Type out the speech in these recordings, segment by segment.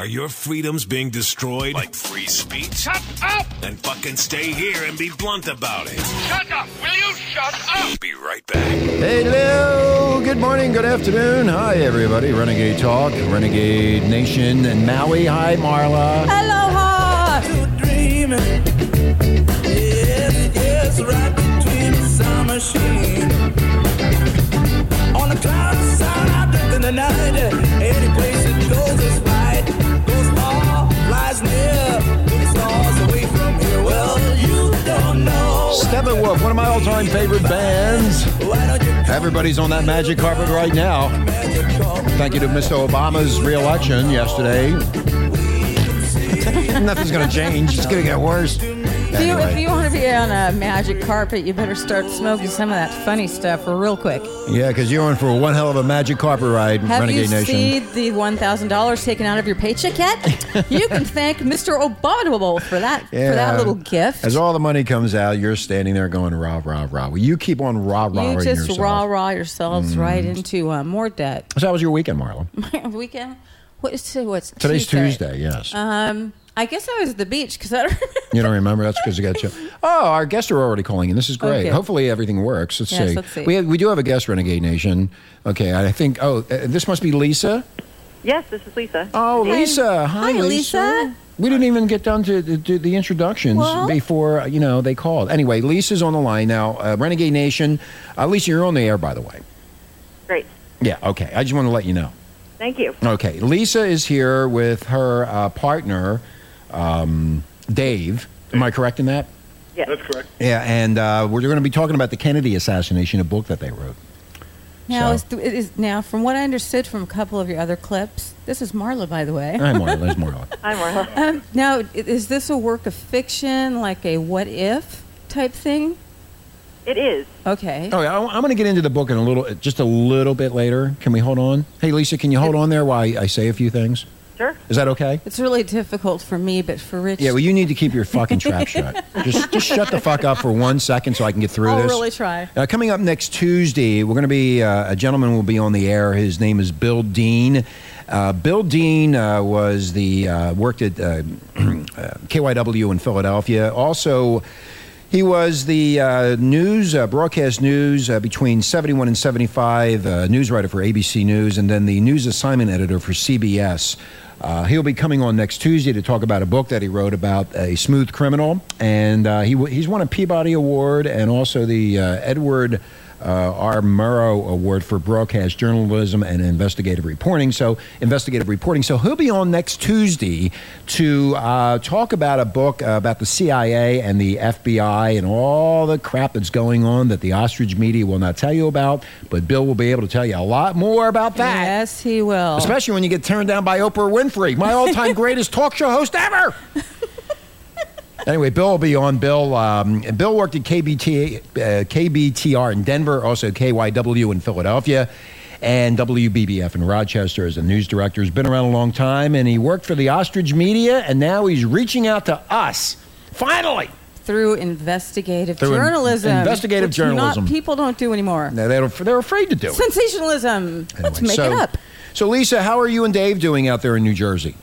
Are your freedoms being destroyed? Like free speech? Shut up! Then fucking stay here and be blunt about it. Shut up! Will you shut up? Be right back. Hey, hello. Good morning, good afternoon. Hi, everybody. Renegade Talk, Renegade Nation, and Maui. Hi, Marla. Aloha! dreaming. Yes, yes, right Steppenwolf, one of my all-time favorite bands. Everybody's on that magic carpet right now. Thank you to Mr. Obama's re-election yesterday. Nothing's going to change. It's going to get worse. If you, if you want to be on a magic carpet, you better start smoking some of that funny stuff real quick. Yeah, because you're in for one hell of a magic carpet ride, Have Renegade you seen the one thousand dollars taken out of your paycheck yet? you can thank Mr. Obama for that for that little gift. As all the money comes out, you're standing there going rah rah rah. Well, you keep on rah rah you just rah rah yourselves right into uh, more debt. So how was your weekend, Marla? My weekend. What is what's Today's Tuesday. Yes. Um, I guess I was at the beach because I don't remember. you don't remember? That's because you got you. Oh, our guests are already calling in. This is great. Okay. Hopefully everything works. Let's Yes, see. let's see. We have, we do have a guest, Renegade Nation. Okay, I think. Oh, uh, this must be Lisa. Yes, this is Lisa. Oh, Hi. Lisa. Hi, Hi, Lisa. We didn't even get done to, to, to the introductions Well- before you know they called. Anyway, Lisa's on the line now. Uh, Renegade Nation. Uh, Lisa, you're on the air, by the way. Great. Yeah. Okay. I just want to let you know. Thank you. Okay, Lisa is here with her uh, partner, um, Dave. Am I correct in that? Yes. That's correct. Yeah, and uh, we're going to be talking about the Kennedy assassination, a book that they wrote. Now, So- is, is now from what I understood from a couple of your other clips, this is Marla, by the way. Hi, Marla. There's Marla. Hi, Marla. Um, now, is this a work of fiction, like a what if type thing? It is. Okay. Oh, yeah, I- I'm going to get into the book in a little, just a little bit later. Can we hold on? Hey, Lisa, can you hold on there while I, I say a few things? Sure. Is that okay? It's really difficult for me, but for Rich, Yeah, well, you need to keep your fucking trap shut. Just, just shut the fuck up for one second so I can get through this. I'll really try. Uh, coming up next Tuesday, we're going to be uh, a gentleman will be on the air. His name is Bill Dean. Uh, Bill Dean uh, was the uh, worked at uh, uh, KYW in Philadelphia. Also, he was the uh, news uh, broadcast news uh, between 71 and 75 uh, news writer for ABC News, and then the news assignment editor for CBS. Uh, he'll be coming on next Tuesday to talk about a book that he wrote about a smooth criminal, and uh, he he's won a Peabody Award and also the uh, Edward uh, R. Murrow Award for broadcast journalism and investigative reporting. So investigative reporting. So he'll be on next Tuesday to uh, talk about a book uh, about the CIA and the FBI and all the crap that's going on that the ostrich media will not tell you about. But Bill will be able to tell you a lot more about that. Yes, he will. Especially when you get turned down by Oprah Winfrey, my all-time greatest talk show host ever. Anyway, Bill will be on. Bill um, Bill worked at KBT, uh, KBTR in Denver, also KYW in Philadelphia, and WBBF in Rochester as a news director. He's been around a long time, and he worked for the Ostrich Media, and now he's reaching out to us. Finally, through investigative Through journalism. investigative which not- journalism. people don't do anymore. Now, they're, they're afraid to do it. Sensationalism. Let's make so- it up. So, Lisa, how are you and Dave doing out there in New Jersey?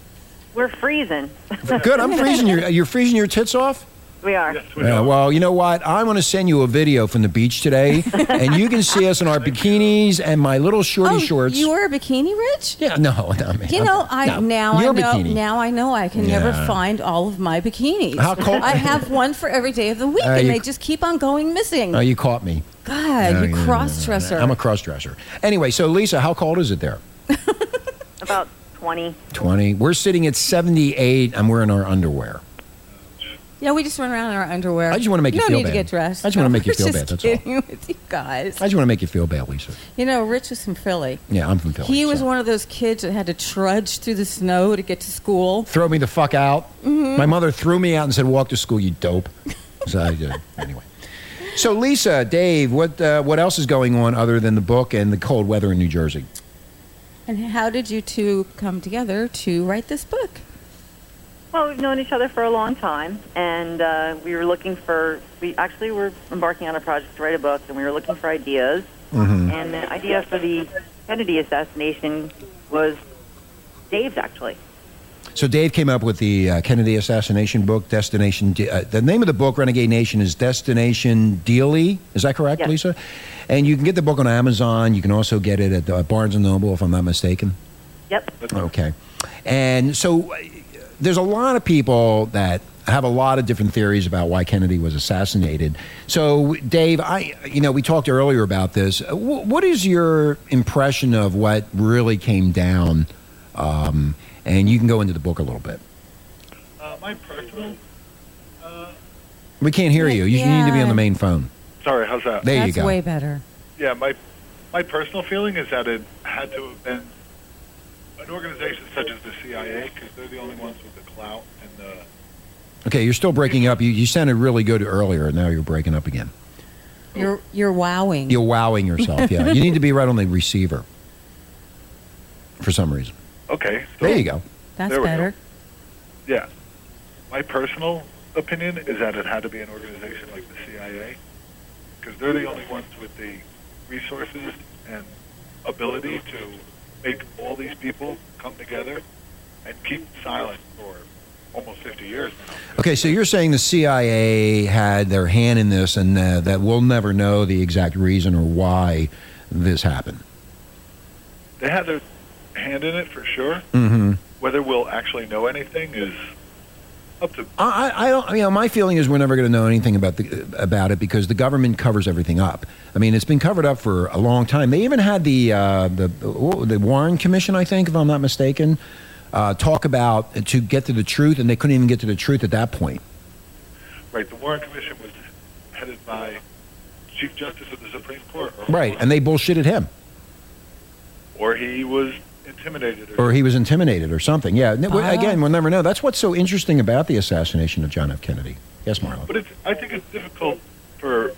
We're freezing. Good. I'm freezing your. You're freezing your tits off. we are. Yes, we Yeah, are. well, you know what? I'm going to send you a video from the beach today, and you can see us in our bikinis and my little shorty oh, shorts. you wear a bikini, Rich? yeah, no, no, man. You know, I No, now your I know bikini. now I know I can never find all of my bikinis. How cold- I have one for every day of the week, Uh, and you- they just keep on going missing. Oh, you caught me. God, Yeah, you yeah, cross dresser. I'm a cross dresser. Anyway, so Lisa, how cold is it there? About 20. 20. We're sitting at 78. I'm wearing our underwear. yeah, we just run around in our underwear. I just wanna make you feel bad. no feel need bad. to get dressed. I just wanna make you feel bad, that's all. kidding with you guys. I just want to make you feel bad, Lisa. You know, Rich is from Philly. Yeah, I'm from Philly. He was so. one of those kids that had to trudge through the snow to get to school. Throw me the fuck out. Mm-hmm. My mother threw me out and said, "Walk to school, you dope." So I did. Anyway. So Lisa, Dave, what uh, what else is going on other than the book and the cold weather in New Jersey? And how did you two come together to write this book? Well, we've known each other for a long time, and uh, we were looking for. We actually were embarking on a project to write a book, and we were looking for ideas. And the idea for the Kennedy assassination was Dave's actually. So Dave came up with the uh, Kennedy assassination book, Destination. De- uh, the name of the book, Renegade Nation, is Destination Dealey. Is that correct, Yes. Lisa? And you can get the book on Amazon. You can also get it at uh, Barnes and Noble, if I'm not mistaken. Yep. Okay. And so uh, there's a lot of people that have a lot of different theories about why Kennedy was assassinated. So, Dave, I, you know, we talked earlier about this. Wh- What is your impression of what really came down? Um, and you can go into the book a little bit. Uh, my personal. We can't hear you. You need to be on the main phone. Sorry, how's that? There you That's go. way better. Yeah, my my personal feeling is that it had to have been an organization such as the CIA because they're the only ones with the clout and the. Okay, you're still breaking up. You, you sounded really good earlier, and now you're breaking up again. You're you're wowing. You're wowing yourself. Yeah, you need to be right on the receiver for some reason. Okay. So, There you go. That's There we go. better. Yeah, my personal opinion is that it had to be an organization like the CIA because they're the only ones with the resources and ability to make all these people come together and keep silent for almost 50 years now. Okay, so you're saying the CIA had their hand in this, and uh, that we'll never know the exact reason or why this happened. They had their hand in it for sure. Mm-hmm. Whether we'll actually know anything is up to. I, I, I don't. You know, my feeling is we're never going to know anything about the about it because the government covers everything up. I mean, it's been covered up for a long time. They even had the uh, the the Warren Commission, I think, if I'm not mistaken, uh, talk about to get to the truth, and they couldn't even get to the truth at that point. Right, the Warren Commission was headed by Chief Justice of the Supreme Court, Right, and they bullshitted him. or he was intimidated, or, or he was intimidated or something. Yeah. N- Ah. Again, we'll never know. That's what's so interesting about the assassination of John F. Kennedy. Yes, Marlon. But it's, I think it's difficult for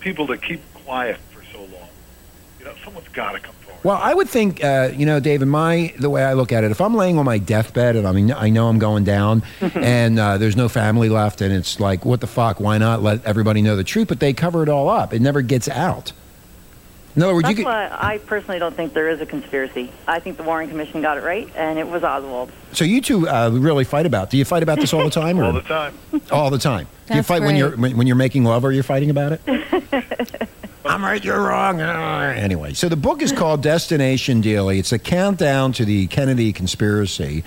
people to keep quiet for so long. You know, someone's got to come forward. Well, I would think, uh, you know, David, my the way I look at it, if I'm laying on my deathbed and I mean I know I'm going down, and uh, there's no family left, and it's like, what the fuck? Why not let everybody know the truth? But they cover it all up. It never gets out. In other words, That's you could, why I personally don't think there is a conspiracy. I think the Warren Commission got it right, and it was Oswald. so you two uh, really fight about. Do you fight about this all the time, or all the time. all the time? Do you That's fight when great. you're when, when you're making love? or you're fighting about it? I'm right, you're wrong. Anyway, so the book is called Destination Dealey. It's a countdown to the Kennedy conspiracy,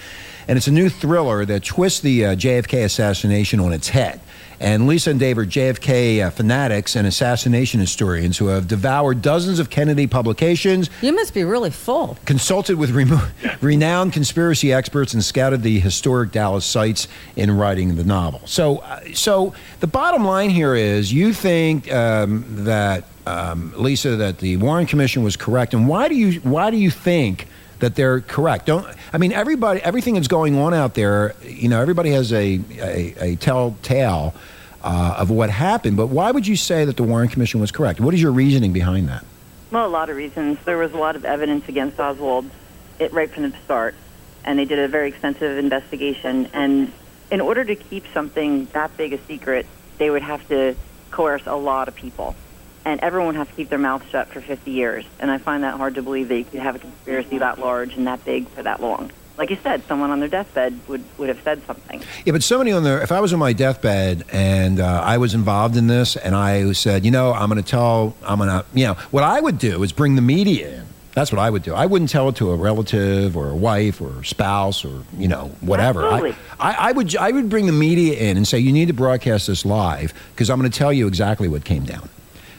and it's a new thriller that twists the uh, JFK assassination on its head. And Lisa and Dave are JFK uh, fanatics and assassination historians who have devoured dozens of Kennedy publications, You must be really full. consulted with remo- renowned conspiracy experts and scouted the historic Dallas sites in writing the novel. So, uh, so the bottom line here is, you think um, that um, Lisa, that the Warren Commission was correct, and why do you why do you think? That they're correct. Don't I mean everybody? Everything that's going on out there, you know, everybody has a a, a telltale uh, of what happened. But why would you say that the Warren Commission was correct? What is your reasoning behind that? Well, a lot of reasons. There was a lot of evidence against Oswald it, right from the start, and they did a very extensive investigation. And in order to keep something that big a secret, they would have to coerce a lot of people. And everyone has to keep their mouth shut for 50 years. And I find that hard to believe that you could have a conspiracy that large and that big for that long. Like you said, someone on their deathbed would, would have said something. Yeah, but somebody on their, if I was on my deathbed and uh, I was involved in this and I said, you know, I'm going to tell, I'm going to, you know, what I would do is bring the media in. That's what I would do. I wouldn't tell it to a relative or a wife or spouse or, you know, whatever. I, I, I, would, I would bring the media in and say, you need to broadcast this live because I'm going to tell you exactly what came down.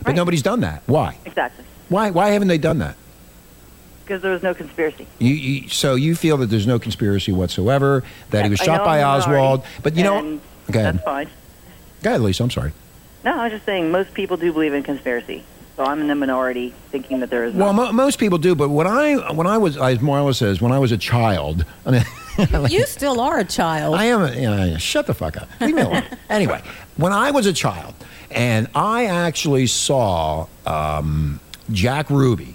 But Right. nobody's done that. Why? Exactly. Why, why haven't they done that? Because there was no conspiracy. You, you, so you feel that there's no conspiracy whatsoever, that he was shot by I'm a minority, Oswald. But you know, and go ahead. That's fine. Go ahead, Lisa. I'm sorry. No, I was just saying most people do believe in conspiracy. So I'm in the minority thinking that there is Well, mo- most people do, but when I when I was, as Marla says, when I was a child, I mean, You still are a child. I am. A, you know, shut the fuck up. Leave me alone. anyway, when I was a child, and I actually saw um, Jack Ruby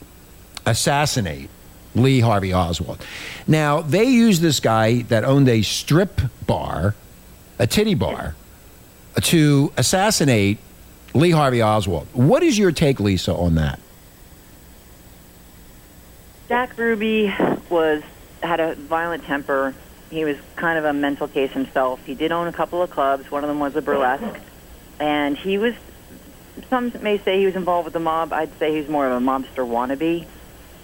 assassinate Lee Harvey Oswald. Now they used this guy that owned a strip bar, a titty bar, to assassinate Lee Harvey Oswald. What is your take, Lisa, on that? Jack Ruby was had a violent temper, He was kind of a mental case himself. He did own a couple of clubs. One of them was a burlesque, and he was. Some may say he was involved with the mob. I'd say he's more of a mobster wannabe.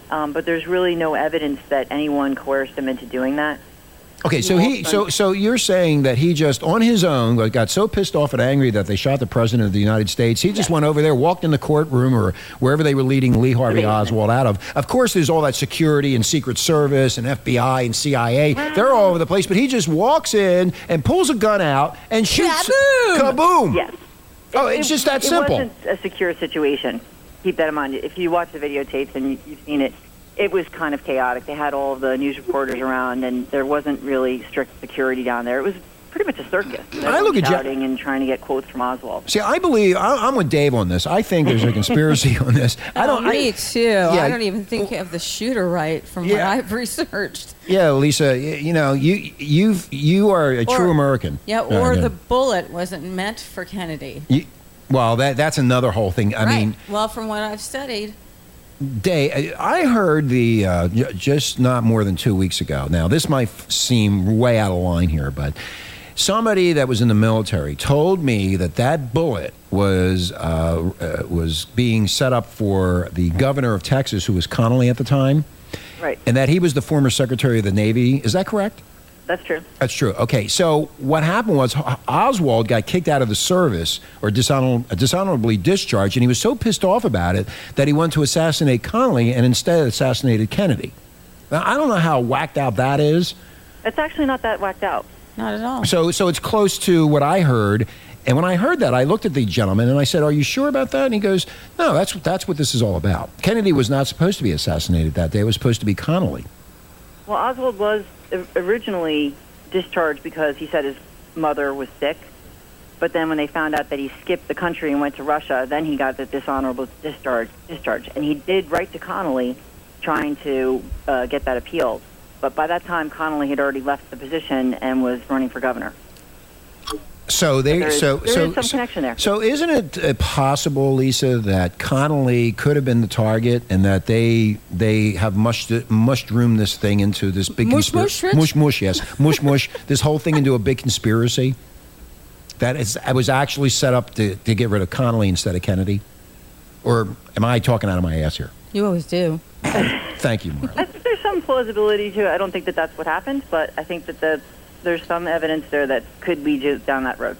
Um, but there's really no evidence that anyone coerced him into doing that. Okay, so he so so you're saying that he just on his own got so pissed off and angry that they shot the president of the United States. He just went over there, walked in the courtroom or wherever they were leading Lee Harvey Oswald out of. Of course, there's all that security and Secret Service and FBI and CIA. They're all over the place, but he just walks in and pulls a gun out and shoots. Kaboom! Kaboom! Yes. Oh, it's just that it simple. wasn't a secure situation. Keep that in mind. If you watch the videotapes and you, you've seen it, it was kind of chaotic. They had all the news reporters around, and there wasn't really strict security down there. It was pretty much a circus. I look at Ja- shouting and trying to get quotes from Oswald. See, I believe I, I'm with Dave on this. I think there's a conspiracy on this. I don't. Oh, I- too. Yeah. I don't even think you have the shooter right from what I've researched. Yeah, Lisa, you know, you you've you are a true American. Yeah, or yeah. the bullet wasn't meant for Kennedy. You, well, that that's another whole thing. I right. mean, well, from what I've studied, Day, I heard the uh, just not more than two weeks ago. Now, this might seem way out of line here, but somebody that was in the military told me that that bullet was uh, uh, was being set up for the governor of Texas, who was Connolly at the time, Right. and that he was the former Secretary of the Navy. Is that correct? That's true. That's true. Okay, so what happened was Oswald got kicked out of the service or dishonor- dishonorably discharged, and he was so pissed off about it that he went to assassinate Connolly and instead assassinated Kennedy. Now, I don't know how whacked out that is. It's actually not that whacked out. Not at all. So, so it's close to what I heard. And when I heard that, I looked at the gentleman and I said, "Are you sure about that?" And he goes, "No, that's that's what this is all about. Kennedy was not supposed to be assassinated that day. It was supposed to be Connolly." Well, Oswald was originally discharged because he said his mother was sick. But then when they found out that he skipped the country and went to Russia, then he got the dishonorable discharge. Discharge, and he did write to Connolly, trying to uh, get that appealed. But by that time, Connolly had already left the position and was running for governor. So they There is- so there so is some so- connection there. So isn't it uh, possible, Lisa, that Connolly could have been the target, and that they they have mushed it, mushroomed this thing into this big Mush, conspir- mush, mush mush yes mush mush this whole thing into a big conspiracy. That is, it was actually set up to, to get rid of Connolly instead of Kennedy, or am I talking out of my ass here? you always do. Thank you, Marla. Some plausibility to it. I don't think that that's what happened, but I think that the, there's some evidence there that could lead you down that road.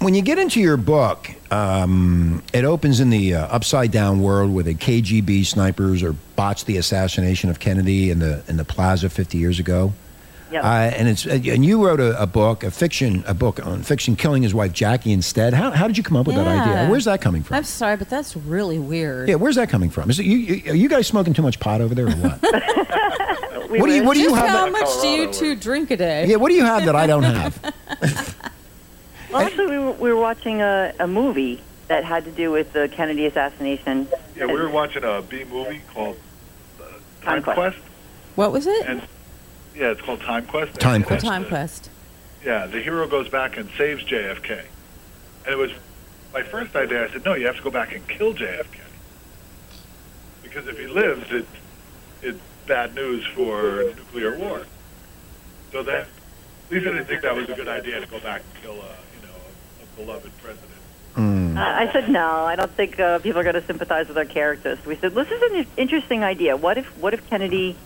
when you get into your book, um, it opens in the uh, upside down world where the KGB snipers or botched the assassination of Kennedy in the in the plaza 50 years ago. Yep. Uh, and it's and you wrote a, a book, a fiction, a book on fiction, killing his wife Jackie instead. How, how did you come up with that idea? Where's that coming from? I'm sorry, but that's really weird. yeah, where's that coming from? Is it you, you? Are you guys smoking too much pot over there or what? We what do you What do you have? how That, much do you two drink a day? yeah, what do you have that I don't have? Well, actually, we were, we were watching a, a movie that had to do with the Kennedy assassination. Yeah, we were watching a B movie called uh, Time Time Quest. Quest, What was it? and yeah, it's called Time Quest. Time Quest. Time Quest. Yeah, the hero goes back and saves JFK, and it was my first idea. I said, no, you have to go back and kill JFK because if he lives, it's it's bad news for nuclear war. So then, Lisa didn't think that was a good idea to go back and kill a you know a, a beloved president. Uh, I said no. I don't think uh, people are going to sympathize with our characters. We said this is an interesting idea. What if what if Kennedy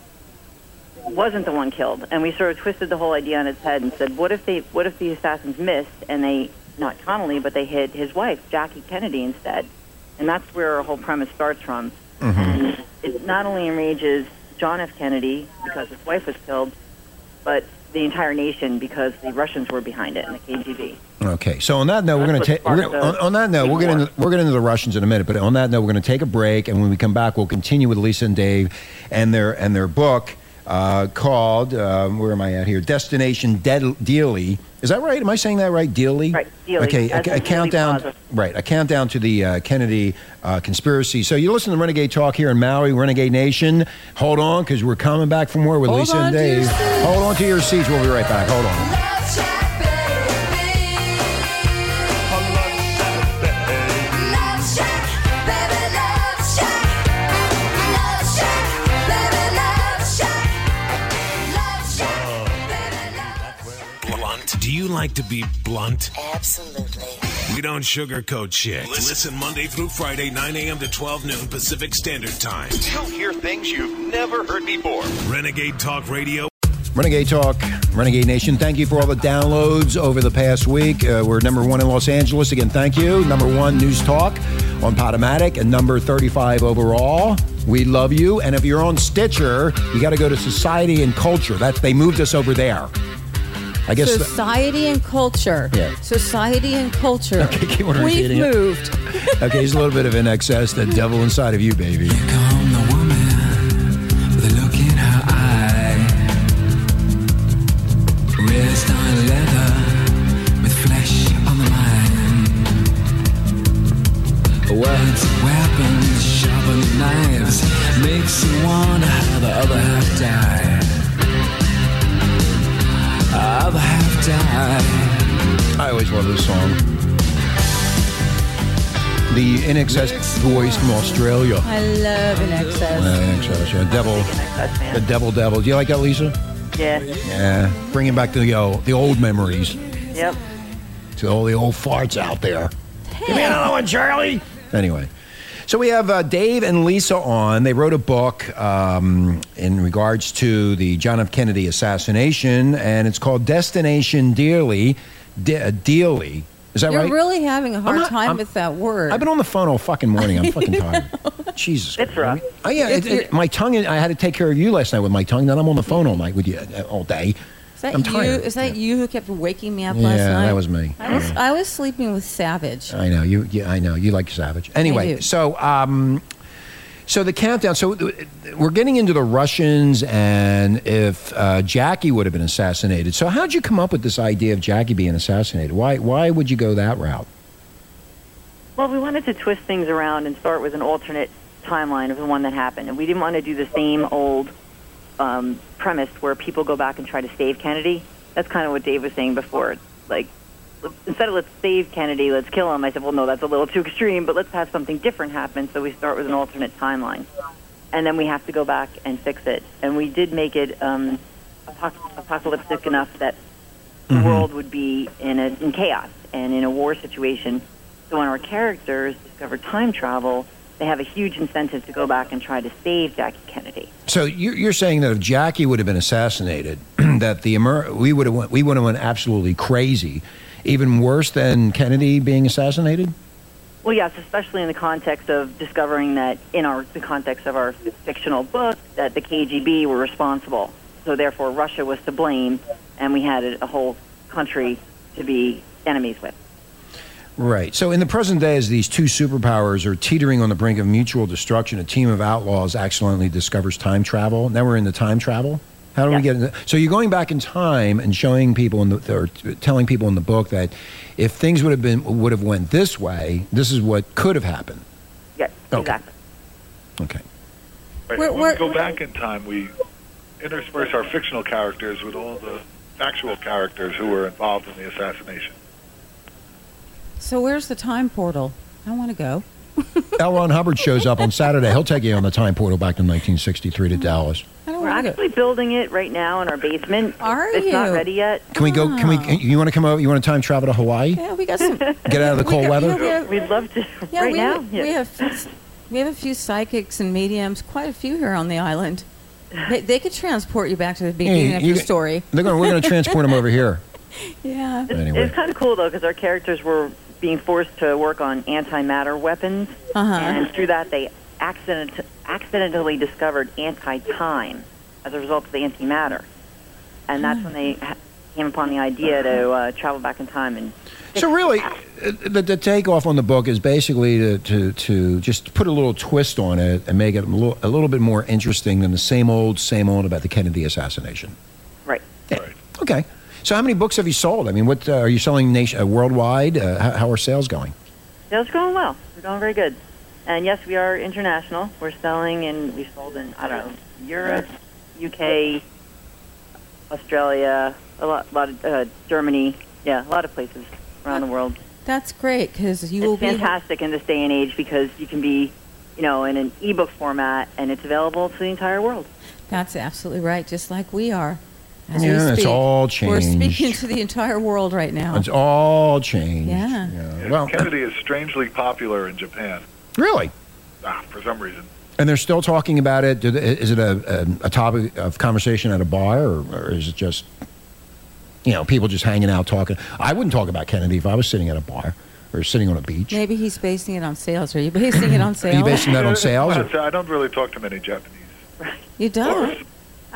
wasn't the one killed? And we sort of twisted the whole idea on its head and said, what if they what if the assassins missed and they not Connolly but they hit his wife Jackie Kennedy instead? And that's where our whole premise starts from. And it not only enrages John F. Kennedy because his wife was killed, but the entire nation because the Russians were behind it and the KGB. Okay, so on that note, we're going to take. We're on, on that note, we're get war. into we'll get into the Russians in a minute. But on that note, we're going to take a break, and when we come back, we'll continue with Lisa and Dave and their and their book uh, called um, where am I at here? Destination Dead Dealey. Is that right? Am I saying that right? Dealey. Right, Dealey, Okay, a, as a countdown. Plaza. Right, a countdown to the uh, Kennedy uh, conspiracy. So you listen to Renegade Talk here in Maui, Renegade Nation. Hold on, because we're coming back for more with Hold Lisa and Dave. Hold on to your seats. We'll be right back. Hold on. Like to be blunt? Absolutely. We don't sugarcoat shit. Listen Monday through Friday, 9 a.m. to 12 noon Pacific Standard Time. You'll hear things you've never heard before. Renegade Talk Radio. Renegade Talk, Renegade Nation, thank you for all the downloads over the past week. Uh, we're number one in Los Angeles. Again, thank you. Number one News Talk on Podomatic and number 35 overall. We love you. And if you're on Stitcher, you got to go to Society and Culture. That They moved us over there. I guess. the- Society and culture. Yeah. Society and culture. Okay, keep on We've repeating it. moved. okay, he's a little bit of INXS. The devil inside of you, baby. Come the woman with a look in her eye. Wrist on leather with flesh on the mind. Words, weapons, sharpened knives makes you wanna have the other half die. Other half die. I always love this song. The INXS voice from Australia. I love INXS. Uh, INXS, yeah. Devil, Excess, the devil, devil. Do you like that, Lisa? Yeah. Yeah, bringing back the uh, the old memories Yep. to all the old farts out there. Give me another one, Charlie. Anyway, so we have uh, Dave and Lisa on. They wrote a book um, in regards to the John F. Kennedy assassination, and it's called Destination Dearly. De- uh, Dearly. Is that right? You're right? really having a hard not- time I'm- with that word. I've been on the phone all fucking morning. I'm fucking tired. Jesus. It's rough. Oh yeah, it, it, my tongue. I had to take care of you last night with my tongue. Then I'm on the phone all night with you uh, all day. Is that I'm you? tired. Is that you who kept waking me up Yeah, last night? Yeah, that was me. I was I was sleeping with Savage. I know you. Yeah, I know you like Savage. Anyway, do. so um, so the countdown. So we're getting into the Russians, and if uh, Jackie would have been assassinated. So how'd you come up with this idea of Jackie being assassinated? Why why would you go that route? Well, we wanted to twist things around and start with an alternate timeline of the one that happened, and we didn't want to do the same old um, premise where people go back and try to save Kennedy. That's kind of what Dave was saying before. Like, instead of let's save Kennedy, let's kill him. I said, well, no, that's a little too extreme, but let's have something different happen. So we start with an alternate timeline, and then we have to go back and fix it. And we did make it um, apoc- apocalyptic enough that the world would be in a in chaos and in a war situation. So when our characters discover time travel, they have a huge incentive to go back and try to save Jackie Kennedy. So you're, you're saying that if Jackie would have been assassinated, that the Amer- we would have went, we would have went absolutely crazy, even worse than Kennedy being assassinated. Well, yes, especially in the context of discovering that in our the context of our fictional book that the KGB were responsible. So therefore, Russia was to blame, and we had a whole country to be enemies with. Right. So in the present day, as these two superpowers are teetering on the brink of mutual destruction, a team of outlaws accidentally discovers time travel. Now we're in the time travel. How do we get into So you're going back in time and showing people in the or telling people in the book that if things would have been would have went this way, this is what could have happened. Yes, Okay. exactly. Okay. Right. Where- when where- we go back in time, we intersperse our fictional characters with all the factual characters who were involved in the assassination. So where's the time portal? I want to go. L. Ron Hubbard shows up on Saturday. He'll take you on the time portal back to 1963 to Dallas. I don't We're want actually building it right now in our basement. Are it's not ready yet. Can we go? Can we? You want to come over? You want to time travel to Hawaii? Yeah, we got some. Get out of the cold got- weather. yeah, we have- We'd love to. Yeah, right we, now. we have we have a few psychics and mediums, quite a few here on the island. They, they could transport you back to the beginning of you your story. They're going. We're going to transport them over here. Yeah. It's, Anyway. it's kind of cool though because our characters were being forced to work on antimatter weapons, Uh-huh. and through that they accident, accidentally discovered anti-time as a result of the antimatter, and that's when they ha- came upon the idea to uh, travel back in time and. So really, uh, the, the takeoff on the book is basically to, to, to just put a little twist on it and make it a little, a little bit more interesting than the same old, same old about the Kennedy assassination. Right. Right. Okay. So how many books have you sold? I mean, what uh, are you selling nation, uh, worldwide? Uh, how, how are sales going? Sales going well. We're going very good. And yes, we are international. We're selling and we've sold in I don't know Europe, UK, Australia, a lot, lot of uh, Germany. Yeah, a lot of places around the world. That's great because you will It's be. fantastic in this day and age because you can be, you know, in an ebook format and it's available to the entire world. That's absolutely right, just like we are. As we Yeah, it's speak. all We're speaking to the entire world right now. It's all changed. Yeah. Yeah, Well, Kennedy is strangely popular in Japan really. ah, for some reason. And they're still talking about it. Do they- Is it a, a, a topic of conversation at a bar, or, or is it just, you know, people just hanging out talking? I wouldn't talk about Kennedy if I was sitting at a bar or sitting on a beach. Maybe he's basing it on sales. Are you basing it on Are sales? you basing that on sales? Or- I don't really talk to many Japanese. You don't.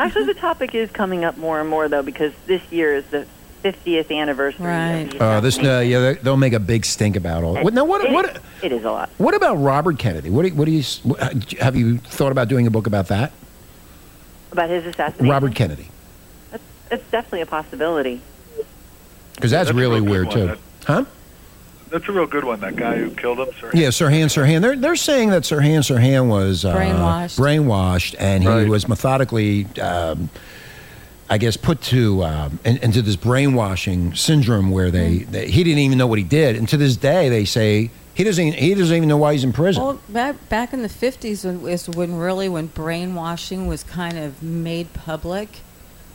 Actually, the topic is coming up more and more, though, because this year is the 50th anniversary. Right. Of Uh, this, uh, yeah, they- they'll make a big stink about all. What, now, what, It- what, it is a lot. what about Robert Kennedy? What do, you- what do you have you thought about doing a book about that? About his assassination. Robert Kennedy, That's, that's definitely a possibility. because that's, That's really weird one, too, that- huh? That's a real good one. That guy who killed him, sir. Yeah, Sirhan Sirhan. They're they're saying that Sirhan Sirhan was uh, Brainwashed. brainwashed, and he Right. was methodically, um, I guess, put to um, in, into this brainwashing syndrome where they, Mm. they he didn't even know what he did, and to this day they say he doesn't he doesn't even know why he's in prison. Well, back back in the fifties is when really when brainwashing was kind of made public,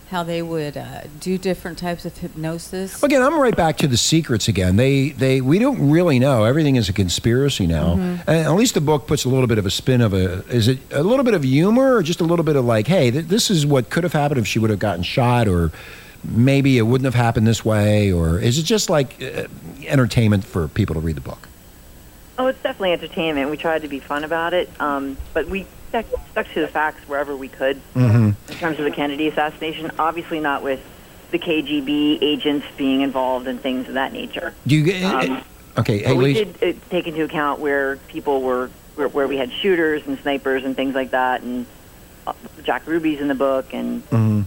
how they would uh, do different types of hypnosis. Again, I'm right back to the secrets again. They, they, we don't really know. Everything is a conspiracy now. Mm-hmm. And at least the book puts a little bit of a spin of a. Is it a little bit of humor, or just a little bit of like, hey, th- this is what could have happened if she would have gotten shot, or maybe it wouldn't have happened this way, or is it just like uh, entertainment for people to read the book? Oh, it's definitely entertainment. We tried to be fun about it, um, but we stuck, stuck to the facts wherever we could Mm-hmm. in terms of the Kennedy assassination. Obviously, not with the KGB agents being involved and things of that nature. Do you get? Um, okay, hey, we did uh, take into account where people were, where, where we had shooters and snipers and things like that, and uh, Jack Ruby's in the book, and Mhm.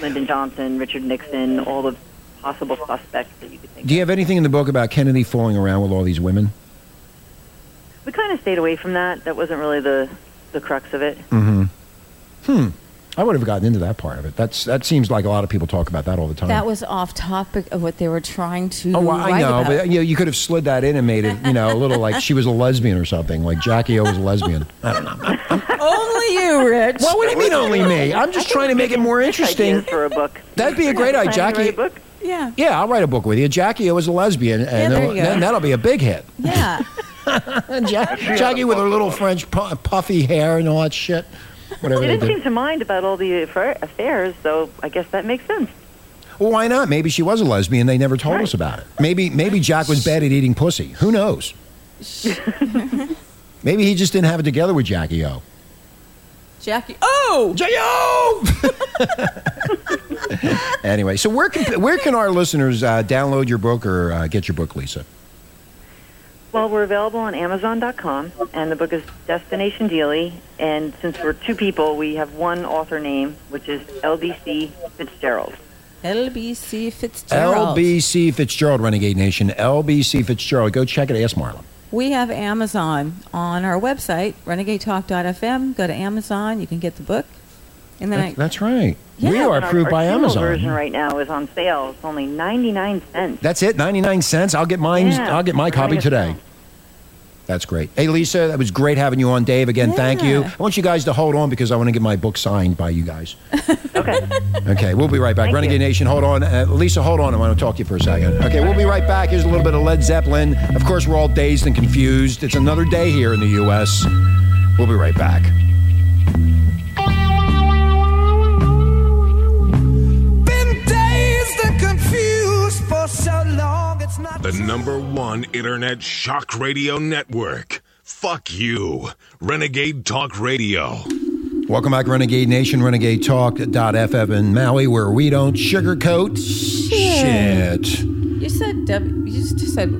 Lyndon Johnson, Richard Nixon, all the possible suspects that you could think. Do you have anything in the book about Kennedy fooling around with all these women? We kind of stayed away from that. That wasn't really the the crux of it. Mm-hmm. Hmm. I would have gotten into that part of it. That's that seems like a lot of people talk about that all the time. That was off topic of what they were trying to Oh, well, I know, about. but you, know, you could have slid that in and made it, you know, a little like she was a lesbian or something, like Jackie O was a lesbian. I don't know. Only you, Rich. Well, what do you mean only me? I'm just trying to make it more interesting. For a book. That'd be a great idea, Planning write Jackie. a book? yeah, Yeah, I'll write a book with you. Jackie O was a lesbian, and there you go. then that'll be a big hit. yeah. Ja- Jackie with her little French pu- puffy hair and all that shit. Whatever They they didn't did. seem to mind about all the affair- affairs, so I guess that makes sense. Well, why not? Maybe she was a lesbian. They never told us about it. Maybe maybe Jack was bad at eating pussy. Who knows? maybe he just didn't have it together with Jackie O. Jackie. Oh, J.O. anyway, so where can where can our listeners uh, download your book or uh, get your book, Lisa? Well, we're available on Amazon.com, and the book is Destination Dealey. And since we're two people, we have one author name, which is LBC Fitzgerald. LBC Fitzgerald. LBC Fitzgerald, Renegade Nation. LBC Fitzgerald. Go check it. Ask Marlon. We have Amazon on our website, renegadetalk.fm. Go to Amazon. You can get the book. And then That- I, that's right. we Yeah. are And our- approved our by Kindle Amazon. version right now is on sale. It's only 99 cents. That's it. Ninety nine cents. I'll get mine. Yeah, I'll get my copy today. That's great. Hey, Lisa, that was great having you on. Dave, again, thank you. I want you guys to hold on because I want to get my book signed by you guys. Okay. Okay, we'll be right back. Thank Renegade you. Nation, hold on. Uh, Lisa, hold on. I want to talk to you for a second. Okay, we'll be right back. Here's a little bit of Led Zeppelin. Of course, we're all dazed and confused. It's another day here in the U.S. We'll be right back. So long, it's not The number one internet shock radio network. Fuck you. Renegade Talk Radio. Welcome back, Renegade Nation, Renegade Talk.fm in Maui, where we don't sugarcoat shit. you said W. You just said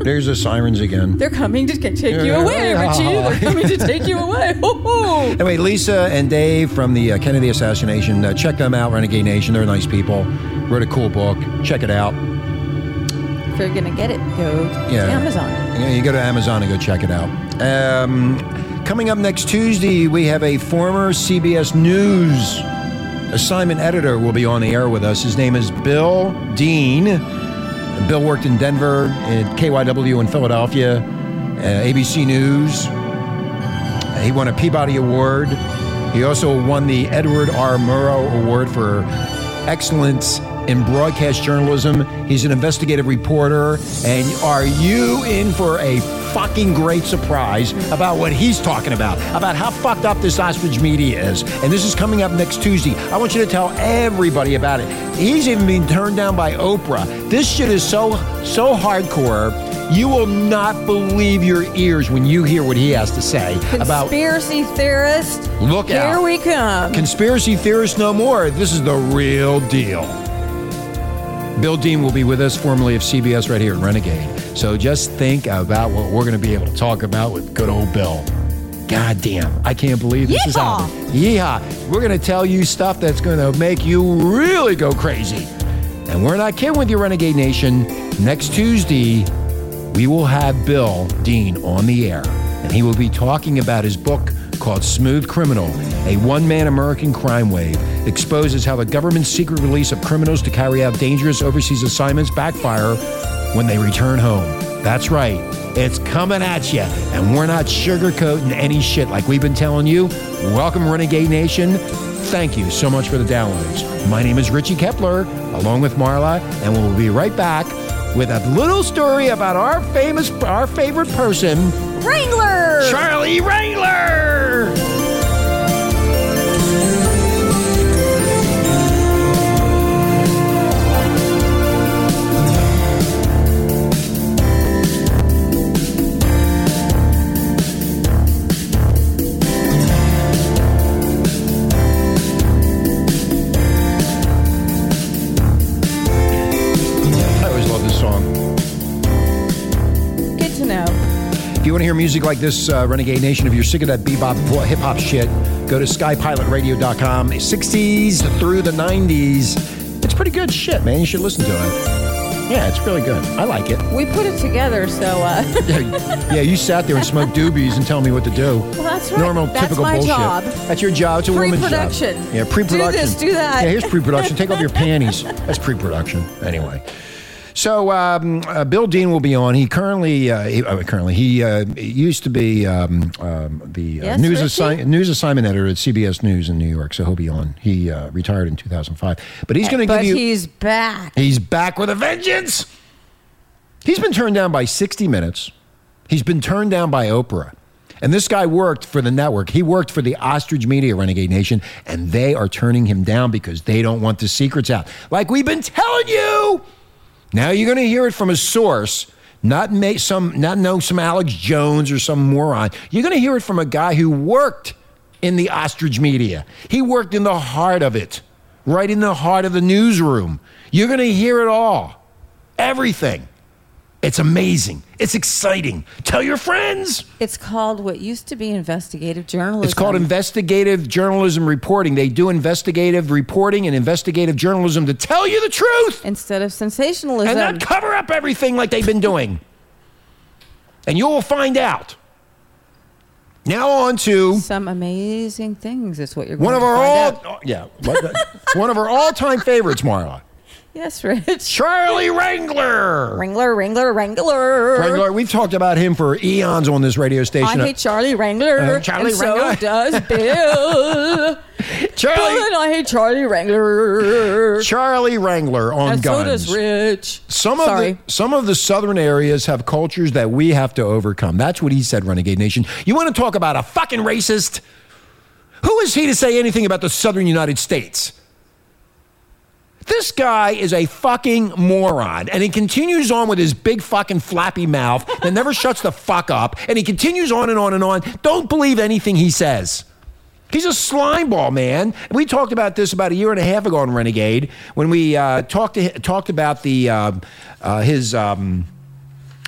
There's the sirens again. they're coming to take you away, Richie. They're coming to take you away. Ho, ho. Anyway, Lisa and Dave from the uh, Kennedy assassination, uh, check them out, Renegade Nation. They're nice people. Wrote a cool book. Check it out. You're gonna get it, go Yeah. to Amazon. Yeah, you go to Amazon and go check it out. Um, coming up next Tuesday, we have a former CBS News assignment editor will be on the air with us. His name is Bill Dean. Bill worked in Denver, at KYW in Philadelphia, uh, ABC News. Uh, He won a Peabody Award. He also won the Edward R. Murrow Award for excellence in broadcast journalism. He's an investigative reporter. And are you in for a fucking great surprise about what he's talking about, about how fucked up this ostrich media is? And this is coming up next Tuesday. I want you to tell everybody about it. He's even been turned down by Oprah. This shit is so, so hardcore. You will not believe your ears when you hear what he has to say about Conspiracy theorist. Look Here out. Here we come. Conspiracy theorists no more. This is the real deal. Bill Dean will be with us, formerly of CBS, right here at Renegade. So just think about what we're going to be able to talk about with good old Bill. God damn, I can't believe this is Yeehaw. happening. Yeehaw. We're going to tell you stuff that's going to make you really go crazy. And we're not kidding with you, Renegade Nation. Next Tuesday, we will have Bill Dean on the air, and he will be talking about his book called Smooth Criminal, a one man American crime wave, exposes how the government's secret release of criminals to carry out dangerous overseas assignments backfire when they return home. That's right, it's coming at you, and we're not sugarcoating any shit like we've been telling you. Welcome, Renegade Nation. Thank you so much for the downloads. My name is Richie Kepler, along with Marla, and we'll be right back with a little story about our famous, our favorite person, Wrangler. Charlie Wrangler. Want to hear music like this, uh, Renegade Nation, if you're sick of that bebop hip hop shit, go to skypilotradio.com. 60s through the 90s. It's pretty good shit, man. You should listen to it. Yeah, it's really good. I like it. We put it together, so uh, Yeah, yeah, you sat there and smoked doobies and tell me what to do. well, that's right. Normal, that's typical my bullshit. job. That's your job. It's a woman's job. Pre-production. Yeah, pre-production. Do this, do that. Yeah, here's pre-production. Take off your panties. That's pre-production. Anyway. So um, uh, Bill Dean will be on. He currently, uh, he, uh, currently, he uh, used to be um, um, the uh, Yes, news, assi- news assignment editor at CBS News in New York. So he'll be on. He uh, retired in 2005, but he's going to give you. he's back. He's back with a vengeance. He's been turned down by 60 Minutes. He's been turned down by Oprah. And this guy worked for the network. He worked for the Ostrich Media Renegade Nation, and they are turning him down because they don't want the secrets out. Like we've been telling you. Now you're going to hear it from a source, not ma- some, not know some Alex Jones or some moron. You're going to hear it from a guy who worked in the ostrich media. He worked in the heart of it, right in the heart of the newsroom. You're going to hear it all, everything. It's amazing. It's exciting. Tell your friends. It's called what used to be investigative journalism. It's called investigative journalism reporting. They do investigative reporting and investigative journalism to tell you the truth instead of sensationalism. and not cover up everything like they've been doing. And you will find out. Now on to Some amazing things is what you're going one of to our all out. yeah one of our all-time favorites, Marla. Yes, Rich. Charlie Wrangler. Wrangler, Wrangler, Wrangler. Wrangler, we've talked about him for eons on this radio station. I hate Charlie Wrangler. Uh, Charlie and Wrangler. So does Bill. Charlie, but I hate Charlie Wrangler. Charlie Wrangler on and so does Rich. Some of Sorry. the some of the southern areas have cultures that we have to overcome. That's what he said, Renegade Nation. You want to talk about a fucking racist? Who is he to say anything about the southern United States? This guy is a fucking moron, and he continues on with his big fucking flappy mouth that never shuts the fuck up, and he continues on and on and on. Don't believe anything he says. He's a slime ball, man. We talked about this about a year and a half ago on Renegade when we uh, talked to, talked about the uh, uh, his um,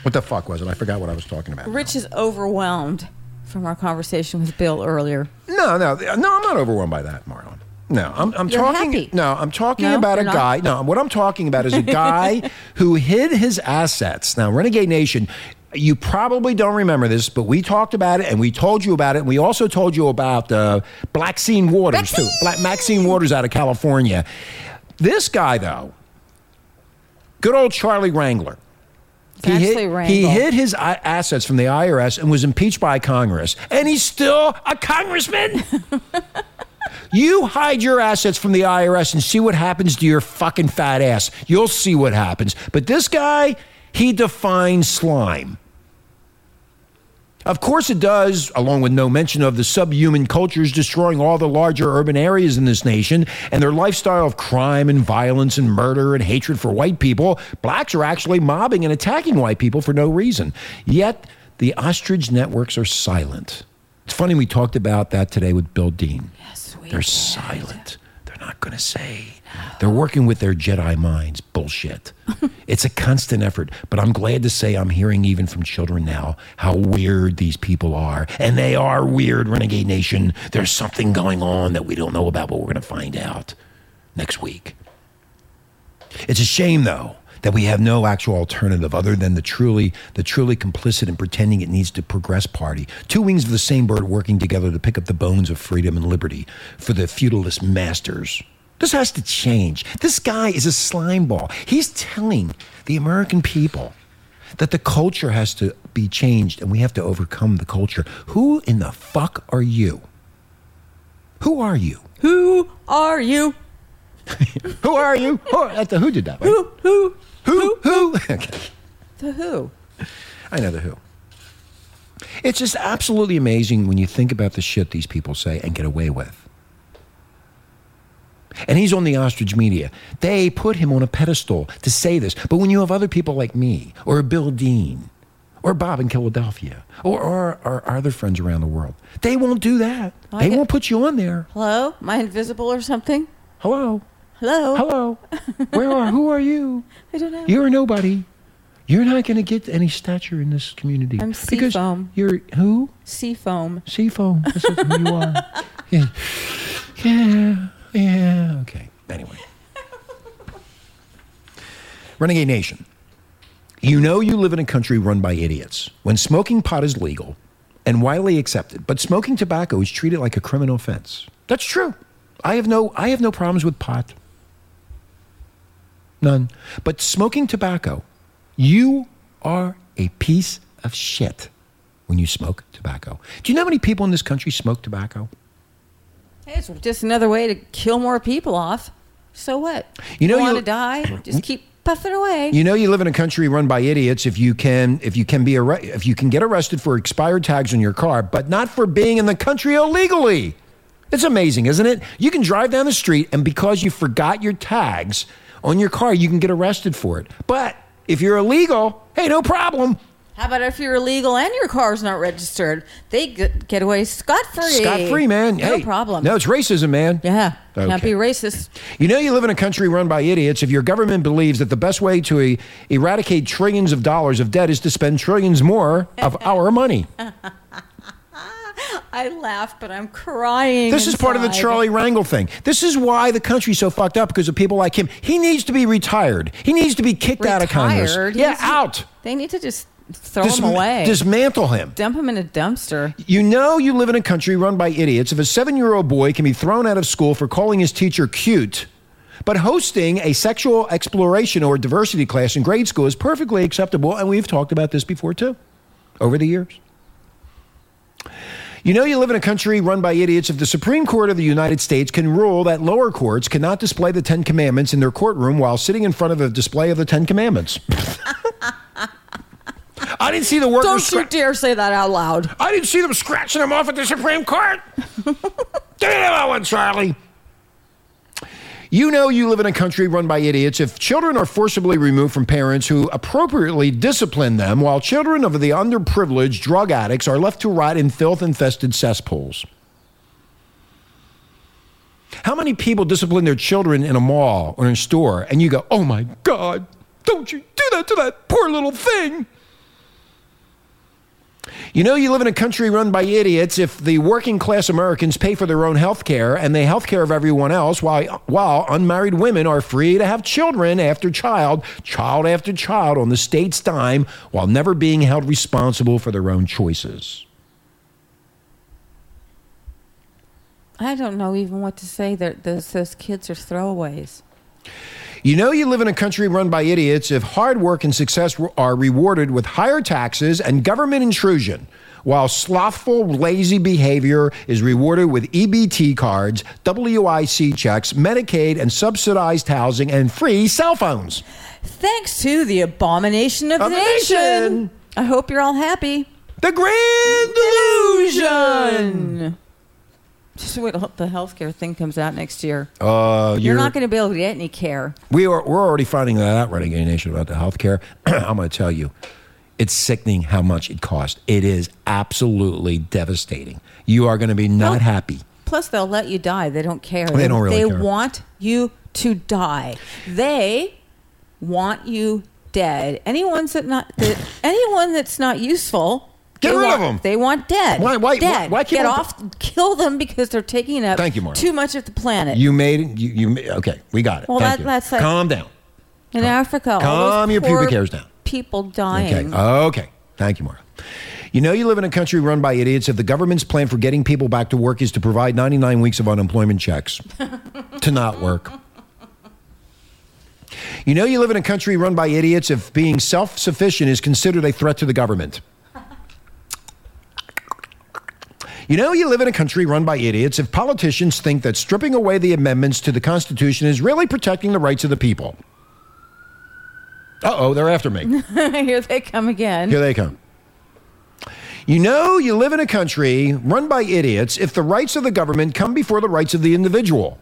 what the fuck was it? I forgot what I was talking about. Rich is overwhelmed from our conversation with Bill earlier. No, no, no. I'm not overwhelmed by that, Marlon. No, I'm, I'm You're talking. happy. No, I'm talking No, about a not? guy. No, what I'm talking about is a guy who hid his assets. Now, Renegade Nation, you probably don't remember this, but we talked about it and we told you about it. And we also told you about uh, Blackstein Waters too. Black Maxine Waters out of California. This guy, though, good old Charlie Wrangler. He hid, he hid his i- assets from the IRS and was impeached by Congress, and he's still a congressman. You hide your assets from the IRS and see what happens to your fucking fat ass. You'll see what happens. But this guy, he defines slime. Of course, it does, along with no mention of the subhuman cultures destroying all the larger urban areas in this nation and their lifestyle of crime and violence and murder and hatred for white people. Blacks are actually mobbing and attacking white people for no reason. Yet, the ostrich networks are silent. It's funny, we talked about that today with Bill Dean. Yes, They're silent. They're not going to say. They're working with their Jedi minds. Bullshit. it's a constant effort, but I'm glad to say I'm hearing even from children now how weird these people are. And they are weird, Renegade Nation. There's something going on that we don't know about, but we're going to find out next week. It's a shame, though, that we have no actual alternative other than the truly, the truly complicit and pretending it needs to progress party. Two wings of the same bird working together to pick up the bones of freedom and liberty for the feudalist masters. This has to change. This guy is a slime ball. He's telling the American people that the culture has to be changed and we have to overcome the culture. Who in the fuck are you? Who are you? Who are you? Who are you? Who, the who did that. Right? Who? Who? Who? Who? Okay. The who? I know the who. It's just absolutely amazing when you think about the shit these people say and get away with. And he's on the ostrich media. They put him on a pedestal to say this. But when you have other people like me, or Bill Dean, or Bob in Philadelphia, or, or our other friends around the world, they won't do that. I They get- won't put you on there. Hello? Am I invisible or something? Hello? Hello? Hello? Where are, who are you? I don't know. You're a nobody. You're not going to get any stature in this community. I'm Seafoam. You're who? Seafoam. Seafoam. This is who you are. Yeah. Yeah. Yeah. Okay. Anyway. Renegade Nation. You know you live in a country run by idiots. When smoking pot is legal and widely accepted, but smoking tobacco is treated like a criminal offense. That's true. I have no I have no problems with pot. None. But smoking tobacco, you are a piece of shit when you smoke tobacco. Do you know how many people in this country smoke tobacco? It's just another way to kill more people off. So what? You know, you want to die? Just keep puffing away. You know you live in a country run by idiots if you can if you can be arre- if you can get arrested for expired tags on your car, but not for being in the country illegally. It's amazing, isn't it? You can drive down the street and because you forgot your tags on your car, you can get arrested for it. But if you're illegal, hey, no problem. How about if you're illegal and your car's not registered? They get, away scot free. Scot free, man. No hey, problem. No, it's racism, man. Yeah. Can't be racist. You know, you live in a country run by idiots if your government believes that the best way to e- eradicate trillions of dollars of debt is to spend trillions more of our money. I laugh, but I'm crying. This is part of the. Charlie Rangel thing. This is why the country's so fucked up because of people like him. He needs to be retired. He needs to be kicked out of Congress. Retired? Yeah, out. They need to just throw Dis- him away. Dismantle him. Dump him in a dumpster. You know you live in a country run by idiots if a seven year old boy can be thrown out of school for calling his teacher cute, but hosting a sexual exploration or diversity class in grade school is perfectly acceptable, and we've talked about this before too, over the years. You know you live in a country run by idiots if the Supreme Court of the United States can rule that lower courts cannot display the Ten Commandments in their courtroom while sitting in front of a display of the Ten Commandments. I didn't see the workers. Don't you scra- dare say that out loud. I didn't see them scratching them off at the Supreme Court. Give me that one, Charlie. You know you live in a country run by idiots if children are forcibly removed from parents who appropriately discipline them while children of the underprivileged drug addicts are left to rot in filth infested cesspools. How many people discipline their children in a mall or in a store and you go, oh my God, don't you do that to that poor little thing? You know, you live in a country run by idiots if the working class Americans pay for their own health care and the health care of everyone else, while, while unmarried women are free to have children after child, child after child on the state's dime, while never being held responsible for their own choices. I don't know even what to say. Those, those kids are throwaways. You know you live in a country run by idiots if hard work and success are rewarded with higher taxes and government intrusion, while slothful, lazy behavior is rewarded with EBT cards, WIC checks, Medicaid, and subsidized housing and free cell phones. Thanks to the abomination of, Of the nation. nation. I hope you're all happy. The Grand Delusion! Just wait till the healthcare thing comes out next year. Uh, You're not going to be able to get any care. We are, we're already finding that out, Renegade Nation, about the healthcare. I'm going to tell you, it's sickening how much it costs. It is absolutely devastating. You are going to be not happy. Plus, they'll let you die. They don't care. They don't really They care. want you to die. They want you dead. Anyone that not that, anyone that's not useful. Get they rid of them. They want dead. Why- why- Dead. why- why Get off. Kill them because they're taking up Thank you, Marla. too much of the planet. You made it. You, you ma- okay? We got it. Well, Thank that- you. that's like- calm down. In Africa, all calm your pubic hairs down. People Okay. dying. Okay. Thank you, Maura. You know you live in a country run by idiots if the government's plan for getting people back to work is to provide 99 weeks of unemployment checks to not work. You know you live in a country run by idiots if being self-sufficient is considered a threat to the government. You know you live in a country run by idiots if politicians think that stripping away the amendments to the Constitution is really protecting the rights of the people. Uh-oh, they're after me. Here they come again. Here they come. You know, you live in a country run by idiots if the rights of the government come before the rights of the individual.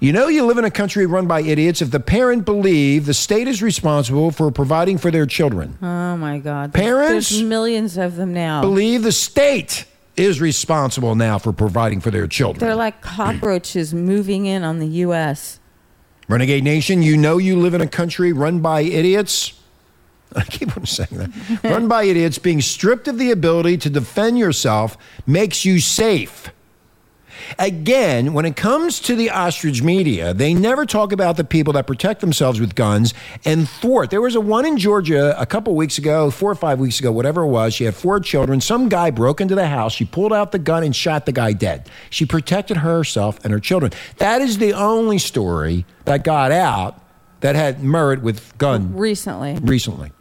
You know, you live in a country run by idiots if the parent believe the state is responsible for providing for their children. Oh my God! Parents There's millions of them now. Believe the state is responsible now for providing for their children. They're like cockroaches moving in on the U.S. Renegade Nation, you know you live in a country run by idiots. I keep on saying that. run by idiots, being stripped of the ability to defend yourself makes you safe. Again, when it comes to the ostrich media, they never talk about the people that protect themselves with guns and thwart. There was a one in Georgia a couple weeks ago, four or five weeks ago, whatever it was. She had four children. Some guy broke into the house. She pulled out the gun and shot the guy dead. She protected herself and her children. That is the only story that got out that had merit with gun recently. recently.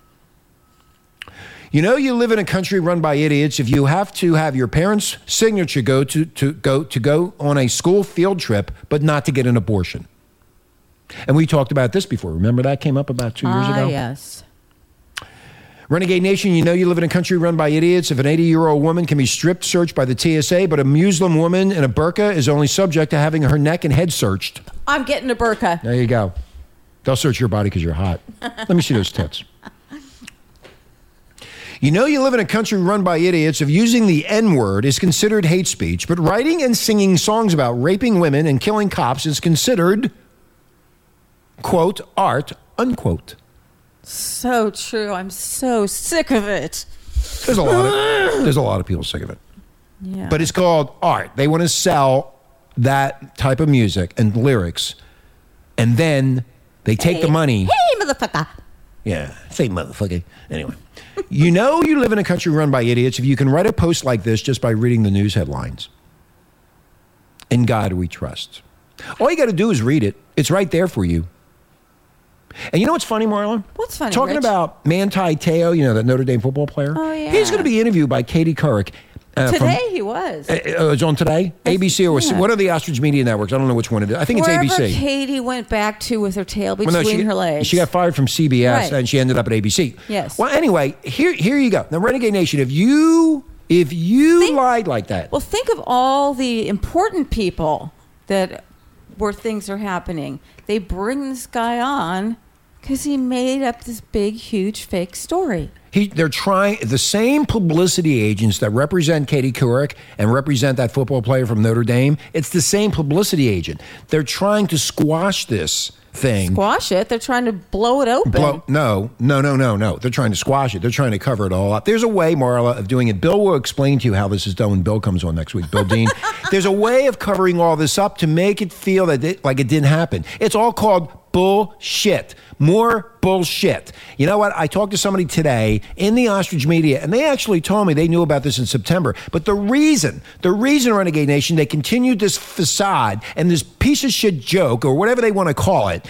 You know, you live in a country run by idiots if you have to have your parents' signature go to, to go to go on a school field trip, but not to get an abortion. And we talked about this before. Remember that came up about two years Ah, ago. yes. Renegade Nation, you know you live in a country run by idiots. If an 80 year old woman can be stripped searched by the TSA, but a Muslim woman in a burqa is only subject to having her neck and head searched. I'm getting a burqa. There you go. They'll search your body because you're hot. Let me see those tits. You know, you live in a country run by idiots if using the N word is considered hate speech, but writing and singing songs about raping women and killing cops is considered, quote, art, unquote. So true. I'm so sick of it. There's a lot of, there's a lot of people sick of it. Yeah. But it's called art. They want to sell that type of music and lyrics, and then they take the money. Hey, motherfucker. Yeah, say motherfucker. Anyway, you know you live in a country run by idiots if you can write a post like this just by reading the news headlines. In God we trust. All you got to do is read it. It's right there for you. And you know what's funny, Marlon? What's funny, Talking Rich? about Manti Teo, you know, that Notre Dame football player. Oh, yeah. He's going to be interviewed by Katie Couric. uh, from- Today he was. uh, uh, it's on today, ABC or was, yeah. what are the ostrich media networks? I don't know which one it is. I think it's ABC. Katie went back to with her tail Well, between no, she, her legs. She got fired from CBS Right. and she ended up at ABC. Yes. Well, anyway, here here you go. Now, Renegade Nation, if you if you Think- lied like that, Well, think of all the important people that where things are happening. They bring this guy on because he made up this big, huge fake story. he, they're trying the same publicity agents that represent Katie Couric and represent that football player from Notre Dame. It's the same publicity agent. They're trying to squash this thing. Squash it. They're trying to blow it open. Blow, no, no, no, no, no. They're trying to squash it. They're trying to cover it all up. There's a way, Marla, of doing it. Bill will explain to you how this is done when Bill comes on next week. Bill Dean. There's a way of covering all this up to make it feel that it, like it didn't happen. It's all called bullshit. More bullshit. You know what? I talked to somebody today in the ostrich media, and they actually told me they knew about this in September. But the reason, the reason, Renegade Nation, they continued this facade and this piece of shit joke, or whatever they want to call it,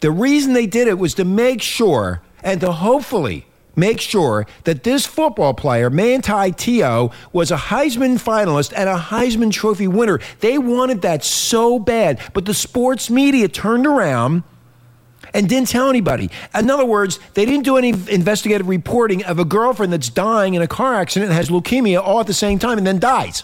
the reason they did it was to make sure and to hopefully make sure that this football player, Manti Teo, was a Heisman finalist and a Heisman Trophy winner. They wanted that so bad, but the sports media turned around and didn't tell anybody. In other words, they didn't do any investigative reporting of a girlfriend that's dying in a car accident and has leukemia all at the same time and then dies.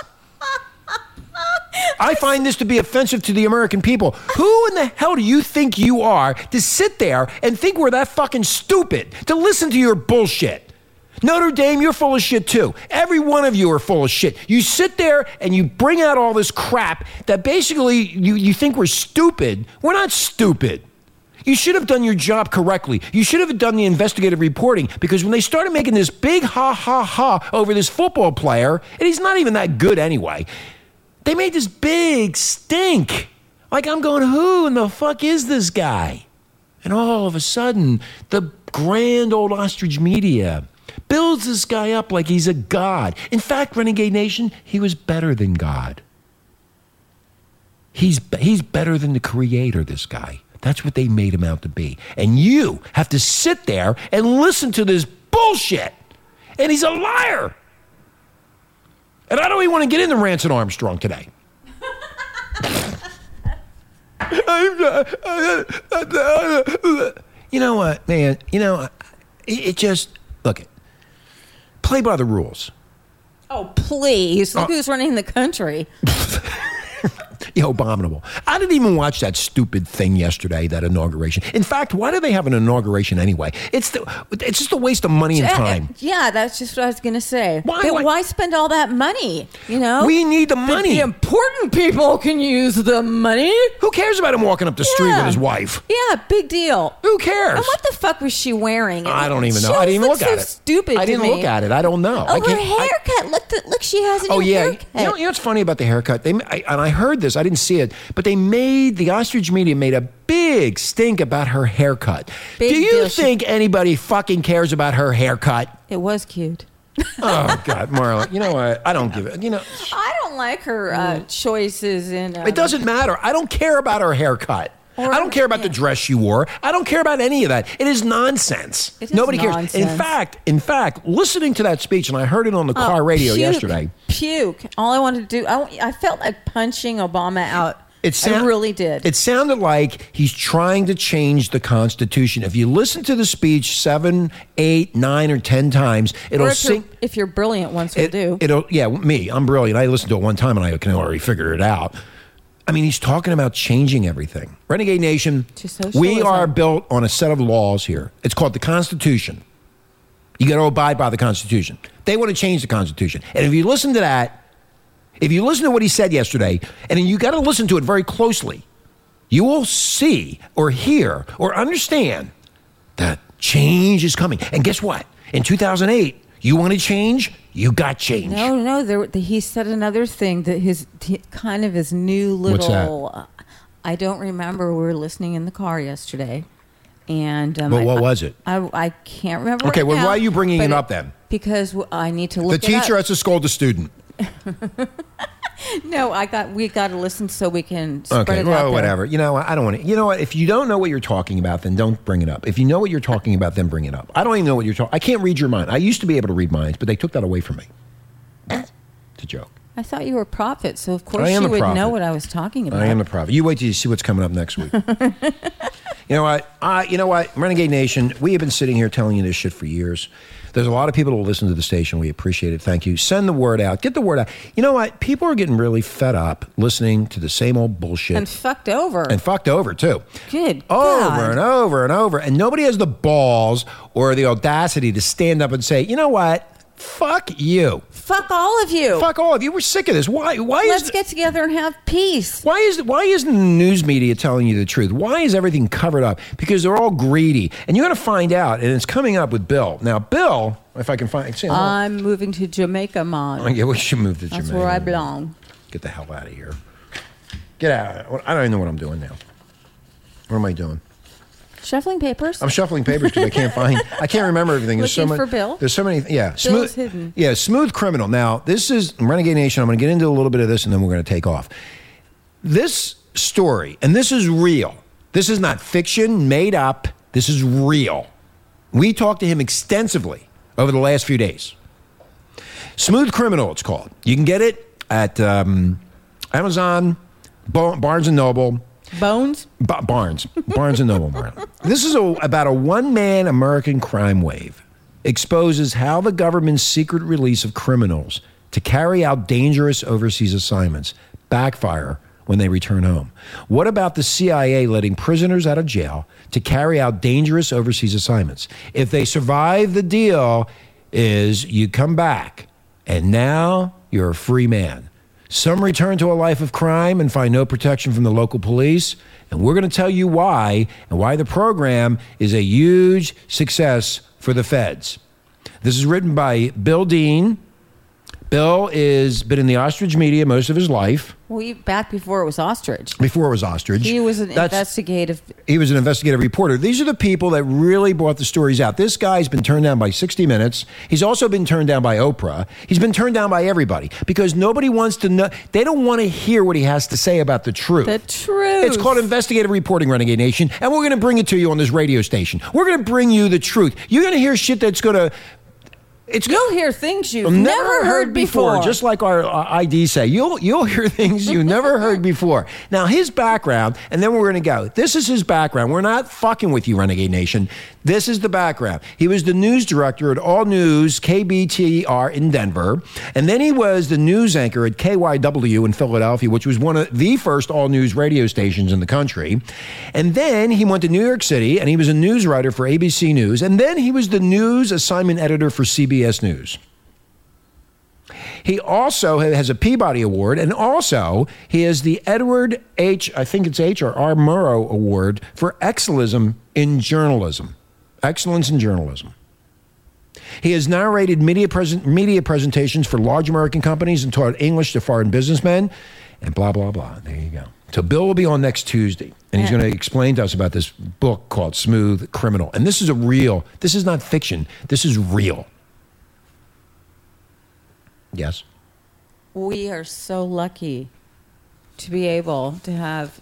I find this to be offensive to the American people. Who in the hell do you think you are to sit there and think we're that fucking stupid to listen to your bullshit? Notre Dame, you're full of shit too. Every one of you are full of shit. You sit there and you bring out all this crap that basically you, you think we're stupid. We're not stupid. You should have done your job correctly. You should have done the investigative reporting because when they started making this big ha ha ha over this football player, and he's not even that good anyway, they made this big stink. Like I'm going, who in the fuck is this guy? And all of a sudden, the grand old ostrich media builds this guy up like he's a god. In fact, Renegade Nation, he was better than God. He's, he's better than the creator, this guy. That's what they made him out to be. And you have to sit there and listen to this bullshit. And he's a liar. And I don't even want to get into Lance Armstrong today. you know what, man? You know, it, it just, look, it, play by the rules. Oh, please. Look uh, who's running the country. Yeah, abominable. I didn't even watch that stupid thing yesterday, that inauguration. In fact, why do they have an inauguration anyway? It's the, it's just a waste of money and time. Yeah, that's just what I was going to say. Why- why- why spend all that money? You know? We need the The- money. The important people can use the money. Who cares about him walking up the street Yeah. with his wife? Yeah, big deal. Who cares? And what the fuck was she wearing? I don't even She know. I didn't even look at it. Stupid. I didn't look at it. I don't know. Oh, her can't- I- haircut. look, the, look, she has a Oh yeah, haircut. you know, you know what's funny about the haircut? They I, and I heard this. I didn't see it, but they made the ostrich media made a big stink about her haircut. Big Do you deal. She- think anybody fucking cares about her haircut? It was cute. Oh God, Marla, you know what? I don't give it. You know, I don't like her uh, choices in. Um, it doesn't matter. I don't care about her haircut. Or- I don't care about the dress she wore. I don't care about any of that. It is nonsense. It is Nobody cares. In fact, in fact, listening to that speech, and I heard it on the Oh, car radio puke, yesterday. Puke. All I wanted to do, I, I felt like punching Obama out. It sound- I really did. It sounded like he's trying to change the Constitution. If you listen to the speech seven, eight, nine, or ten times, it'll if, you're, if you're brilliant, once will It, do. It'll yeah, me. I'm brilliant. I listened to it one time and I can already figure it out. I mean, he's talking about changing everything. Renegade Nation, we are built on a set of laws here. It's called the Constitution. You got to abide by the Constitution. They want to change the Constitution. And if you listen to that, if you listen to what he said yesterday, and you got to listen to it very closely, you will see or hear or understand that change is coming. And guess what? In 2008, you want to change, you got change. no, no. There, the, he said another thing that his he, kind of his new little. What's that? Uh, I don't remember. We were listening in the car yesterday, and um, But I- what was it? I, I can't remember. Okay, right well, now, why are you bringing it up then? Because I need to The look. it teacher has to scold the student. No, I got. We got to listen so we can spread Okay, it out well, whatever. You know, what? I don't want to. You know what? If you don't know what you're talking about, then don't bring it up. If you know what you're talking about, then bring it up. I don't even know what you're talking. I can't read your mind. I used to be able to read minds, but they took that away from me. It's a joke. I thought you were a prophet, so of course you would prophet. know what I was talking about. I am a prophet. You wait till you see what's coming up next week. you know what? I, you know what? Renegade Nation, we have been sitting here telling you this shit for years. There's a lot of people who listen to the station. We appreciate it. Thank you. Send the word out. Get the word out. You know what? People are getting really fed up listening to the same old bullshit and fucked over. and fucked over too. Good over God. and over and over. And nobody has the balls or the audacity to stand up and say, you know what? Fuck you. Fuck all of you. Fuck all of you. We're sick of this. Why? Why is Let's is get together and have peace. why is why isn't the news media telling you the truth? Why is everything covered up? Because they're all greedy, and you're going to find out. And it's coming up with Bill. Now, Bill, if I can find, see, I'm moving to Jamaica, Mon. Oh, yeah, we should move to That's Jamaica. where I belong. Get the hell out of here. Get out. I don't even know what I'm doing now. What am I doing? Shuffling papers. I'm shuffling papers because I can't find. I can't remember everything. There's so Looking many. for Bill? There's so many. Yeah, Bill's hidden. Yeah, smooth criminal. Now this is Renegade Nation. I'm going to get into a little bit of this, and then we're going to take off. This story, and this is real. This is not fiction, made up. This is real. We talked to him extensively over the last few days. Smooth Criminal, it's called. You can get it at um, Amazon, Barnes and Noble. Bones. Ba- Barnes, Barnes and Noble. Marlon. This is a, about a one-man American crime wave. Exposes how the government's secret release of criminals to carry out dangerous overseas assignments backfire when they return home. What about the CIA letting prisoners out of jail to carry out dangerous overseas assignments? If they survive the deal, is you come back and now you're a free man. Some return to a life of crime and find no protection from the local police. And we're going to tell you why and why the program is a huge success for the feds. This is written by Bill Dean. Bill is been in the ostrich media most of his life. We back before it was ostrich. Before it was ostrich. He was an That's- investigative. he was an investigative reporter. These are the people that really brought the stories out. This guy's been turned down by 60 Minutes. He's also been turned down by Oprah. He's been turned down by everybody because nobody wants to know. They don't want to hear what he has to say about the truth. The truth. It's called investigative reporting, Renegade Nation, and we're going to bring it to you on this radio station. We're going to bring you the truth. You're going to hear shit that's going to. It's You'll hear things you've never, heard before. just like our uh, ID say. You'll you'll hear things you never heard before. Now his background, and then we're going to go. This is his background. We're not fucking with you, Renegade Nation. This is the background. He was the news director at All News KBTR in Denver, and then he was the news anchor at KYW in Philadelphia, which was one of the first all news radio stations in the country. And then he went to New York City, and he was a news writer for ABC News, and then he was the news assignment editor for CBS News. He also has a Peabody Award, and also he has the Edward H. I think it's H or R. Murrow Award for excellism in journalism, excellence in journalism. He has narrated media, present, media presentations for large American companies and taught English to foreign businessmen, and blah blah blah. There you go. So Bill will be on next Tuesday, and he's going to explain to us about this book called Smooth Criminal. And this is a real. This is not fiction. This is real. Yes. we are so lucky to be able to have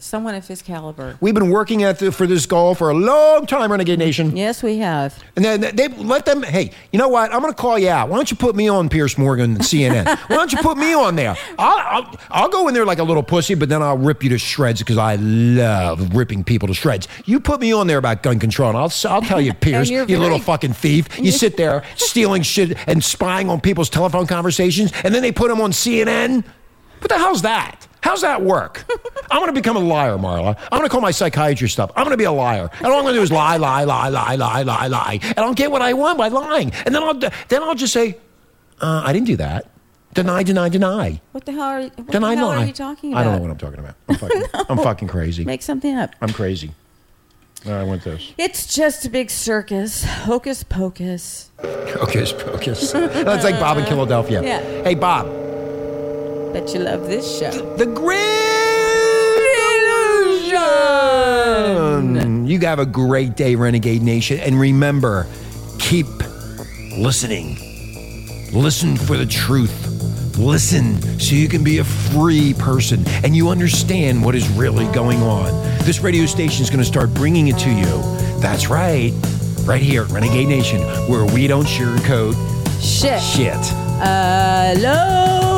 someone of his caliber. We've been working at the, for this goal for a long time, Renegade Nation. Yes, we have. And then they let them, hey, you know what? I'm going to call you out. Why don't you put me on Piers Morgan and CNN? Why don't you put me on there? I'll, I'll, I'll go in there like a little pussy, but then I'll rip you to shreds because I love ripping people to shreds. You put me on there about gun control, and I'll, I'll tell you, Piers, you you're little fucking thief. You sit there stealing shit and spying on people's telephone conversations, and then they put them on CNN. What the hell's that? How's that work? I'm going to become a liar, Marla. I'm going to call my psychiatrist up. I'm going to be a liar. And all I'm going to do is lie, lie, lie, lie, lie, lie, lie. And I'll get what I want by lying. And then I'll, then I'll just say, uh, I didn't do that. Deny, deny, deny. What the hell are what Deny, the hell are you talking about? I don't know what I'm talking about. I'm fucking, I'm fucking crazy. Make something up. I'm crazy. I want this. It's just a big circus. Hocus pocus. Hocus pocus. That's like Bob in Philadelphia. Yeah. Hey, Bob. Bet you love this show. The Grand Illusion. You have a great day, Renegade Nation. And remember, keep listening. Listen for the truth. Listen so you can be a free person and you understand what is really going on. This radio station is going to start bringing it to you. That's right. Right here at Renegade Nation, where we don't sugarcoat Shit. shit. Uh, hello.